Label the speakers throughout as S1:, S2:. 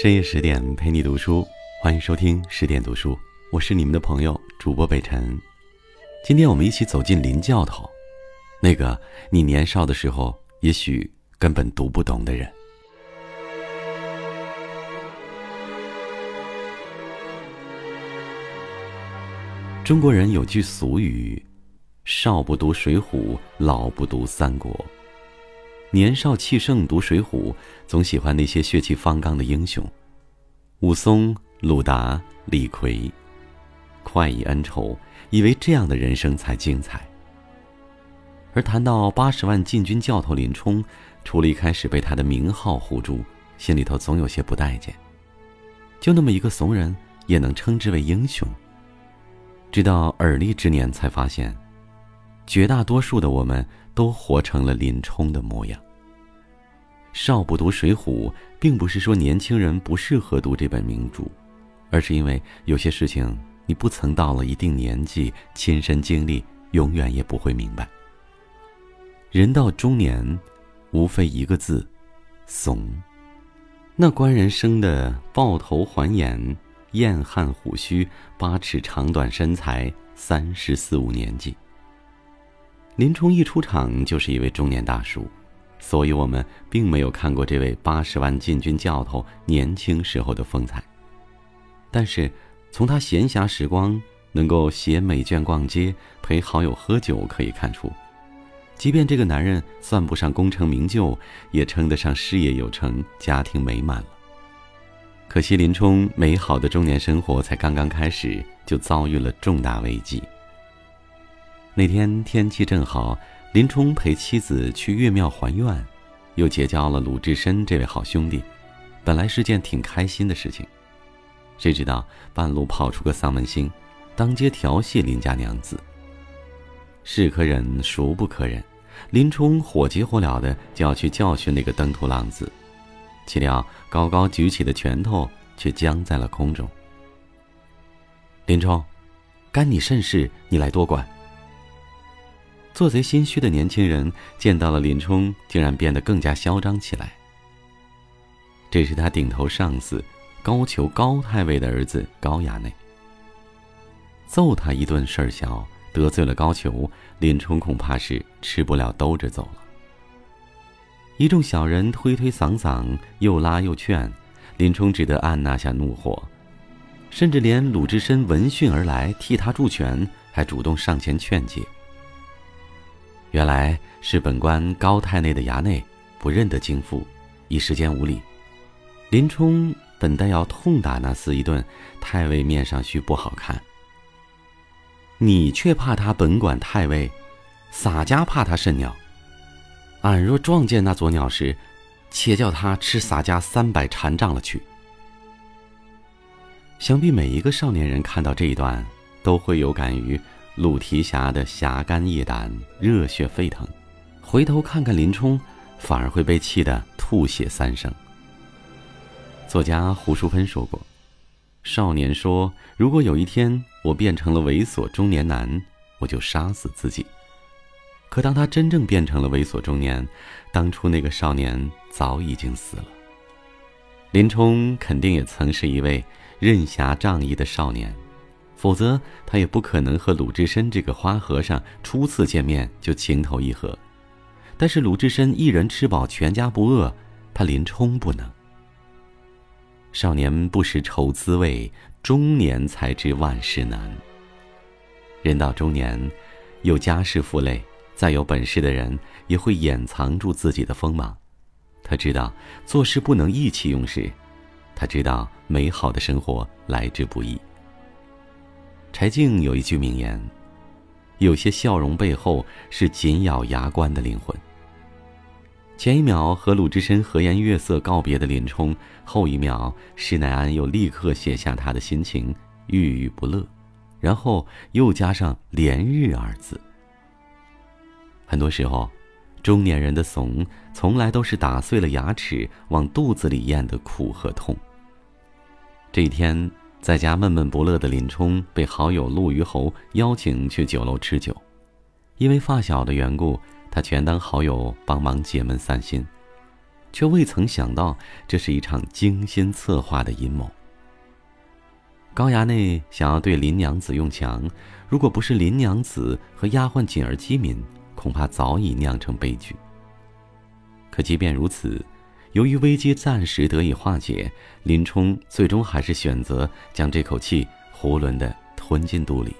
S1: 深夜十点陪你读书，欢迎收听十点读书，我是你们的朋友主播北辰。今天我们一起走进林教头，那个你年少的时候也许根本读不懂的人。中国人有句俗语：“少不读水浒，老不读三国。”年少气盛读水浒，总喜欢那些血气方刚的英雄，武松、鲁达、李逵，快意恩仇，以为这样的人生才精彩。而谈到八十万禁军教头林冲，除了一开始被他的名号唬住，心里头总有些不待见。就那么一个怂人，也能称之为英雄？直到耳立之年，才发现，绝大多数的我们。都活成了林冲的模样。少不读水浒，并不是说年轻人不适合读这本名著，而是因为有些事情你不曾到了一定年纪亲身经历，永远也不会明白。人到中年，无非一个字：怂。那官人生的豹头环眼、燕汉虎须、八尺长短身材，三十四五年纪。林冲一出场就是一位中年大叔，所以我们并没有看过这位八十万禁军教头年轻时候的风采。但是，从他闲暇时光能够写美卷、逛街、陪好友喝酒可以看出，即便这个男人算不上功成名就，也称得上事业有成、家庭美满了。可惜林冲美好的中年生活才刚刚开始，就遭遇了重大危机。那天天气正好，林冲陪妻子去岳庙还愿，又结交了鲁智深这位好兄弟，本来是件挺开心的事情。谁知道半路跑出个丧门星，当街调戏林家娘子。是可忍，孰不可忍？林冲火急火燎的就要去教训那个登徒浪子，岂料高高举起的拳头却僵在了空中。林冲，干你甚事？你来多管。做贼心虚的年轻人见到了林冲，竟然变得更加嚣张起来。这是他顶头上司高俅高太尉的儿子高衙内。揍他一顿事儿小，得罪了高俅，林冲恐怕是吃不了兜着走了。一众小人推推搡搡，又拉又劝，林冲只得按捺下怒火，甚至连鲁智深闻讯而来替他助拳，还主动上前劝解。原来是本官高太内的衙内不认得京父，一时间无礼。林冲本待要痛打那厮一顿，太尉面上须不好看。你却怕他本管太尉，洒家怕他甚鸟？俺若撞见那左鸟时，且叫他吃洒家三百禅杖了去。想必每一个少年人看到这一段，都会有感于。鲁提辖的侠肝义胆，热血沸腾，回头看看林冲，反而会被气得吐血三升。作家胡淑芬说过：“少年说，如果有一天我变成了猥琐中年男，我就杀死自己。可当他真正变成了猥琐中年，当初那个少年早已经死了。林冲肯定也曾是一位任侠仗义的少年。”否则，他也不可能和鲁智深这个花和尚初次见面就情投意合。但是鲁智深一人吃饱全家不饿，他林冲不能。少年不识愁滋味，中年才知万事难。人到中年，有家世负累，再有本事的人也会掩藏住自己的锋芒。他知道做事不能意气用事，他知道美好的生活来之不易。柴静有一句名言：“有些笑容背后是紧咬牙关的灵魂。”前一秒和鲁智深和颜悦色告别的林冲，后一秒施耐庵又立刻写下他的心情，郁郁不乐，然后又加上“连日”二字。很多时候，中年人的怂，从来都是打碎了牙齿往肚子里咽的苦和痛。这一天。在家闷闷不乐的林冲被好友陆虞侯邀请去酒楼吃酒，因为发小的缘故，他全当好友帮忙解闷散心。却未曾想到这是一场精心策划的阴谋。高衙内想要对林娘子用强，如果不是林娘子和丫鬟锦儿机敏，恐怕早已酿成悲剧。可即便如此，由于危机暂时得以化解，林冲最终还是选择将这口气囫囵的吞进肚里。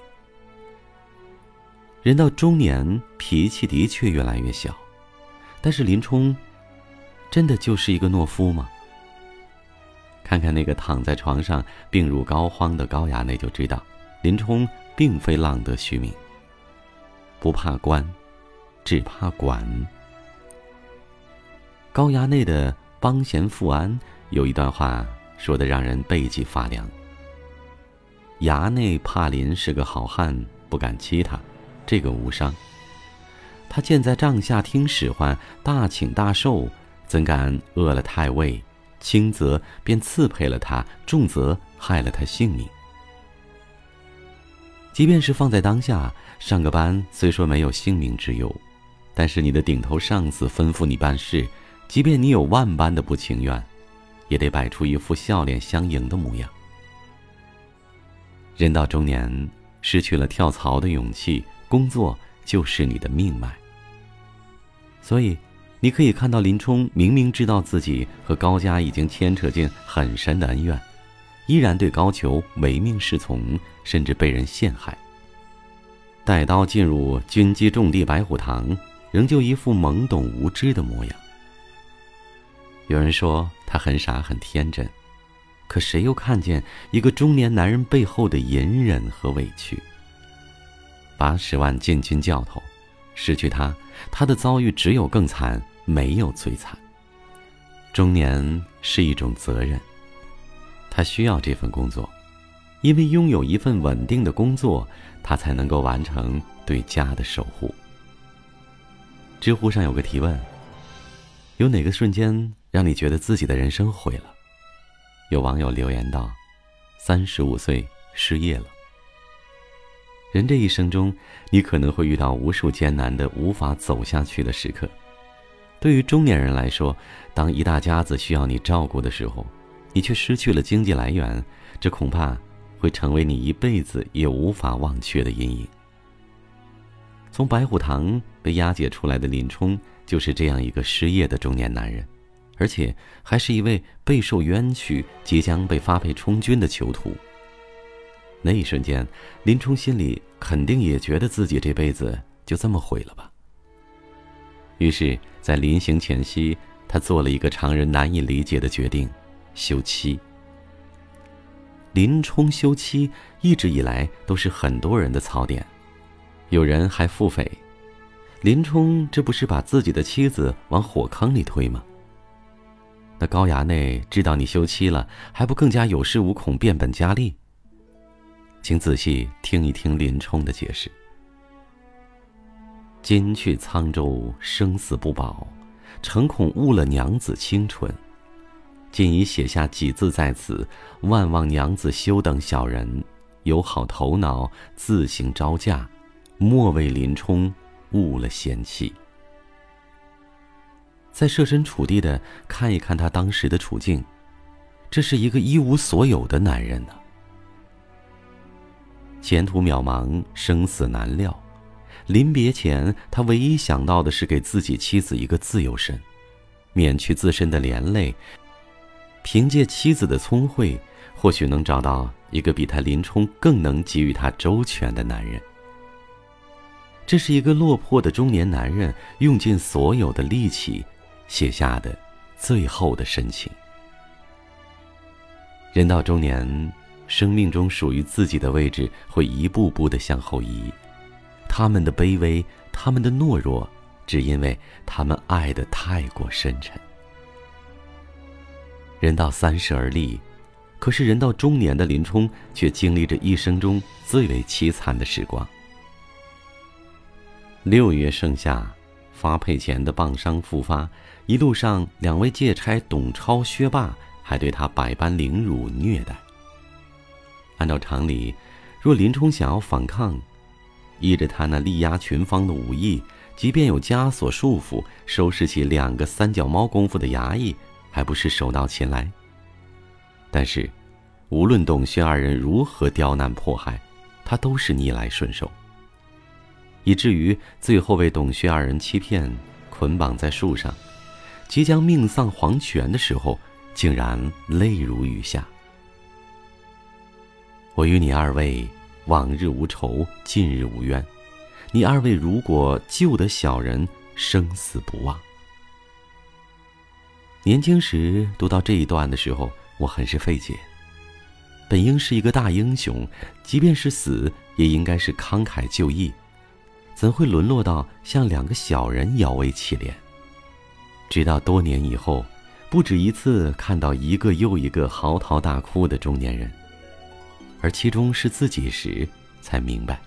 S1: 人到中年，脾气的确越来越小，但是林冲，真的就是一个懦夫吗？看看那个躺在床上病入膏肓的高衙内，就知道，林冲并非浪得虚名。不怕官，只怕管。高衙内的帮闲富安有一段话说的让人背脊发凉。衙内怕林是个好汉，不敢欺他。这个无伤。他见在帐下听使唤，大请大受，怎敢饿了太尉？轻则便赐配了他，重则害了他性命。即便是放在当下，上个班虽说没有性命之忧，但是你的顶头上司吩咐你办事，即便你有万般的不情愿，也得摆出一副笑脸相迎的模样。人到中年，失去了跳槽的勇气。工作就是你的命脉，所以你可以看到林冲明明知道自己和高家已经牵扯进很深的恩怨，依然对高俅唯命是从，甚至被人陷害。带刀进入军机重地白虎堂，仍旧一副懵懂无知的模样。有人说他很傻很天真，可谁又看见一个中年男人背后的隐忍和委屈？八十万禁军教头，失去他，他的遭遇只有更惨，没有最惨。中年是一种责任，他需要这份工作，因为拥有一份稳定的工作，他才能够完成对家的守护。知乎上有个提问：有哪个瞬间让你觉得自己的人生毁了？有网友留言道：三十五岁失业了。人这一生中，你可能会遇到无数艰难的、无法走下去的时刻。对于中年人来说，当一大家子需要你照顾的时候，你却失去了经济来源，这恐怕会成为你一辈子也无法忘却的阴影。从白虎堂被押解出来的林冲，就是这样一个失业的中年男人，而且还是一位备受冤屈、即将被发配充军的囚徒。那一瞬间，林冲心里肯定也觉得自己这辈子就这么毁了吧。于是，在临行前夕，他做了一个常人难以理解的决定：休妻。林冲休妻一直以来都是很多人的槽点，有人还腹诽：林冲这不是把自己的妻子往火坑里推吗？那高衙内知道你休妻了，还不更加有恃无恐、变本加厉？请仔细听一听林冲的解释：“今去沧州，生死不保，诚恐误了娘子清纯。今已写下几字在此，万望娘子休等小人，有好头脑，自行招架，莫为林冲误了贤妻。”再设身处地的看一看他当时的处境，这是一个一无所有的男人呢。前途渺茫，生死难料。临别前，他唯一想到的是给自己妻子一个自由身，免去自身的连累。凭借妻子的聪慧，或许能找到一个比他林冲更能给予他周全的男人。这是一个落魄的中年男人用尽所有的力气写下的最后的深情。人到中年。生命中属于自己的位置会一步步的向后移，他们的卑微，他们的懦弱，只因为他们爱的太过深沉。人到三十而立，可是人到中年的林冲却经历着一生中最为凄惨的时光。六月盛夏，发配前的棒伤复发，一路上两位借差董超、薛霸还对他百般凌辱虐待。按照常理，若林冲想要反抗，依着他那力压群芳的武艺，即便有枷锁束缚，收拾起两个三脚猫功夫的衙役，还不是手到擒来？但是，无论董薛二人如何刁难迫害，他都是逆来顺受。以至于最后被董薛二人欺骗，捆绑在树上，即将命丧黄泉的时候，竟然泪如雨下。我与你二位往日无仇，近日无冤。你二位如果救得小人，生死不忘。年轻时读到这一段的时候，我很是费解。本应是一个大英雄，即便是死，也应该是慷慨就义。怎会沦落到像两个小人摇尾乞怜？直到多年以后，不止一次看到一个又一个嚎啕大哭的中年人，而其中是自己时，才明白，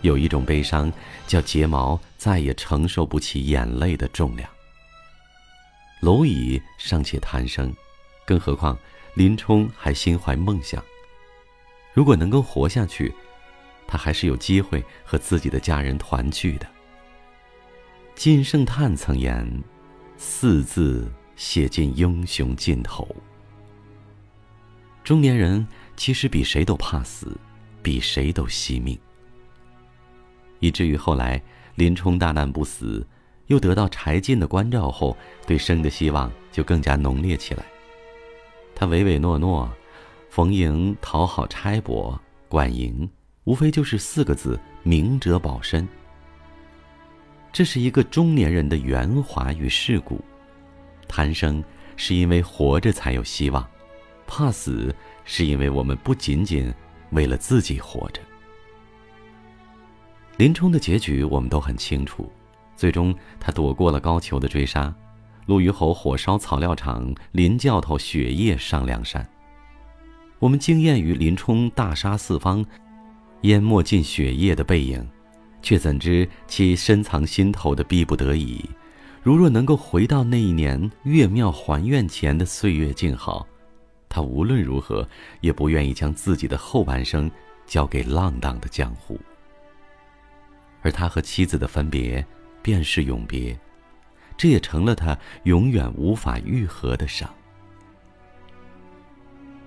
S1: 有一种悲伤叫睫毛再也承受不起眼泪的重量。蝼蚁尚且贪生，更何况林冲还心怀梦想。如果能够活下去，他还是有机会和自己的家人团聚的。金圣叹曾言：“四字写尽英雄尽头。”中年人其实比谁都怕死，比谁都惜命。以至于后来林冲大难不死，又得到柴进的关照后，对生的希望就更加浓烈起来。他唯唯诺诺，逢迎讨好差拨，管营。无非就是四个字：明哲保身。这是一个中年人的圆滑与世故。贪生是因为活着才有希望，怕死是因为我们不仅仅为了自己活着。林冲的结局我们都很清楚，最终他躲过了高俅的追杀，陆虞侯火烧草料场，林教头雪夜上梁山。我们惊艳于林冲大杀四方。淹没进血液的背影，却怎知其深藏心头的逼不得已？如若能够回到那一年岳庙还愿前的岁月静好，他无论如何也不愿意将自己的后半生交给浪荡的江湖。而他和妻子的分别，便是永别，这也成了他永远无法愈合的伤。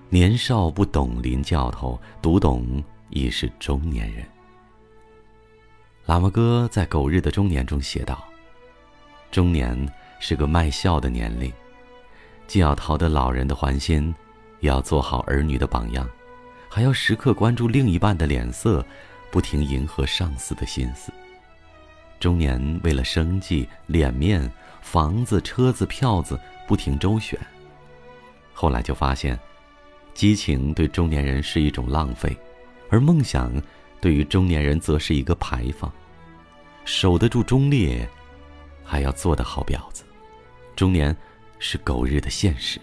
S1: 年少不懂林教头，读懂。已是中年人。喇嘛哥在《狗日的中年》中写道：“中年是个卖笑的年龄，既要讨得老人的欢心，也要做好儿女的榜样，还要时刻关注另一半的脸色，不停迎合上司的心思。中年为了生计、脸面、房子、车子、票子不停周旋，后来就发现，激情对中年人是一种浪费。”而梦想，对于中年人则是一个牌坊。守得住忠烈，还要做得好婊子。中年，是狗日的现实。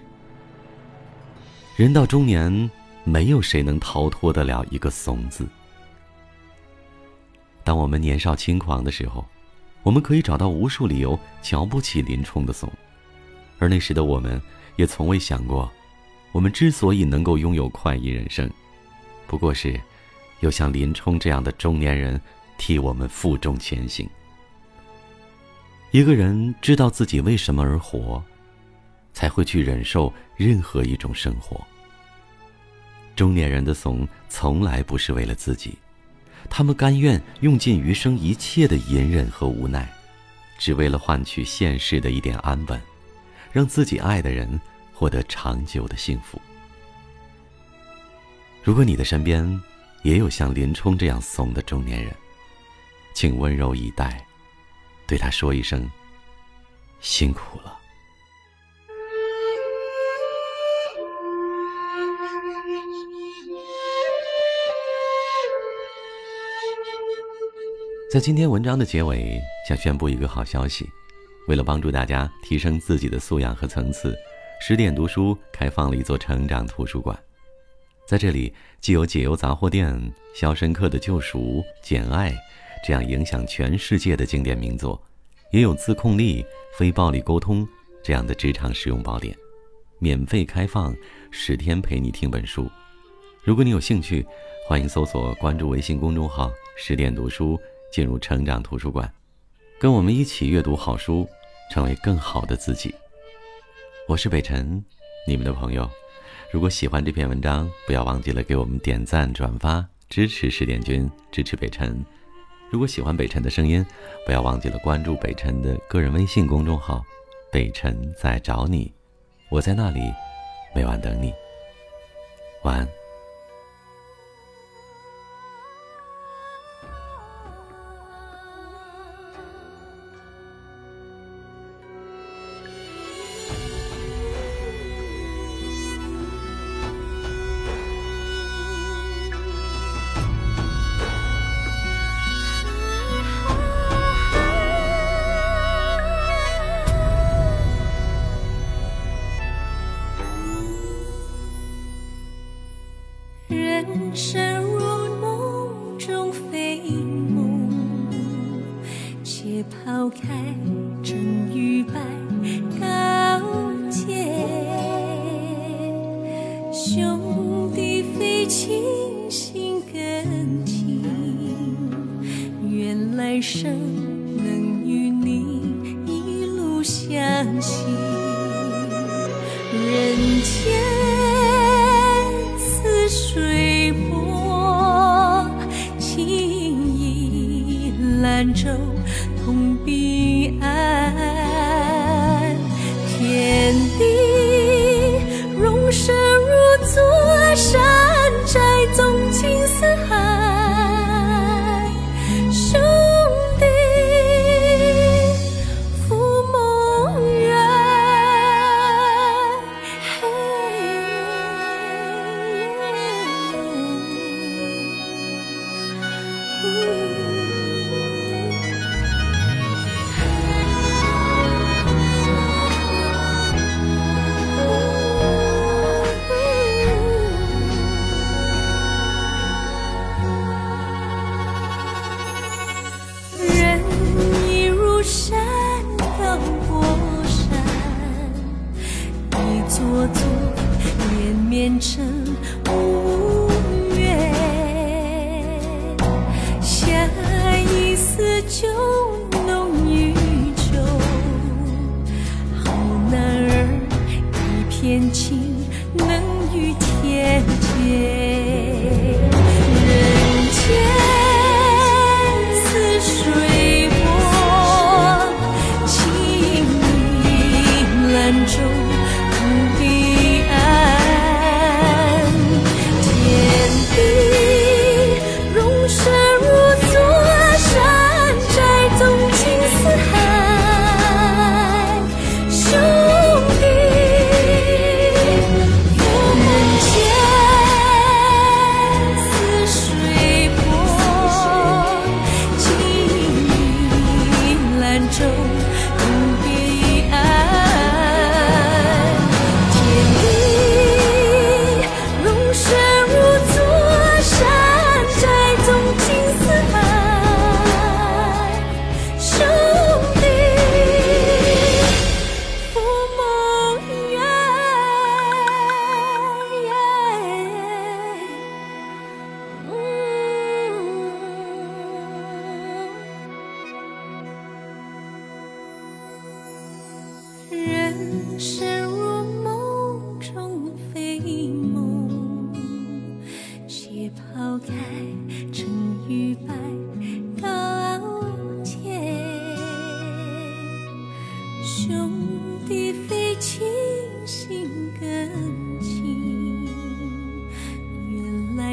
S1: 人到中年，没有谁能逃脱得了一个“怂”字。当我们年少轻狂的时候，我们可以找到无数理由瞧不起林冲的怂，而那时的我们，也从未想过，我们之所以能够拥有快意人生，不过是。有像林冲这样的中年人替我们负重前行。一个人知道自己为什么而活，才会去忍受任何一种生活。中年人的怂从来不是为了自己，他们甘愿用尽余生一切的隐忍和无奈，只为了换取现世的一点安稳，让自己爱的人获得长久的幸福。如果你的身边，也有像林冲这样怂的中年人，请温柔以待，对他说一声：“辛苦了。”在今天文章的结尾，想宣布一个好消息：为了帮助大家提升自己的素养和层次，十点读书开放了一座成长图书馆。在这里，既有《解忧杂货店》《肖申克的救赎》《简爱》这样影响全世界的经典名作，也有《自控力》《非暴力沟通》这样的职场实用宝典，免费开放十天陪你听本书。如果你有兴趣，欢迎搜索关注微信公众号“十点读书”，进入成长图书馆，跟我们一起阅读好书，成为更好的自己。我是北辰，你们的朋友。如果喜欢这篇文章不要忘记了给我们点赞转发支持十点君支持北辰。如果喜欢北辰的声音不要忘记了关注北辰的个人微信公众号北辰在找你。我在那里每晚等你。晚安。
S2: 是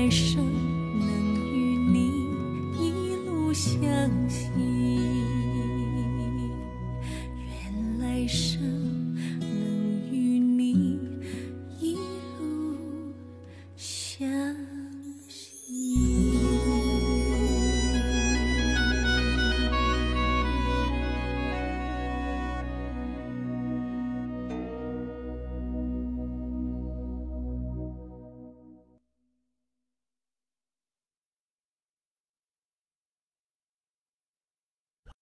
S2: 生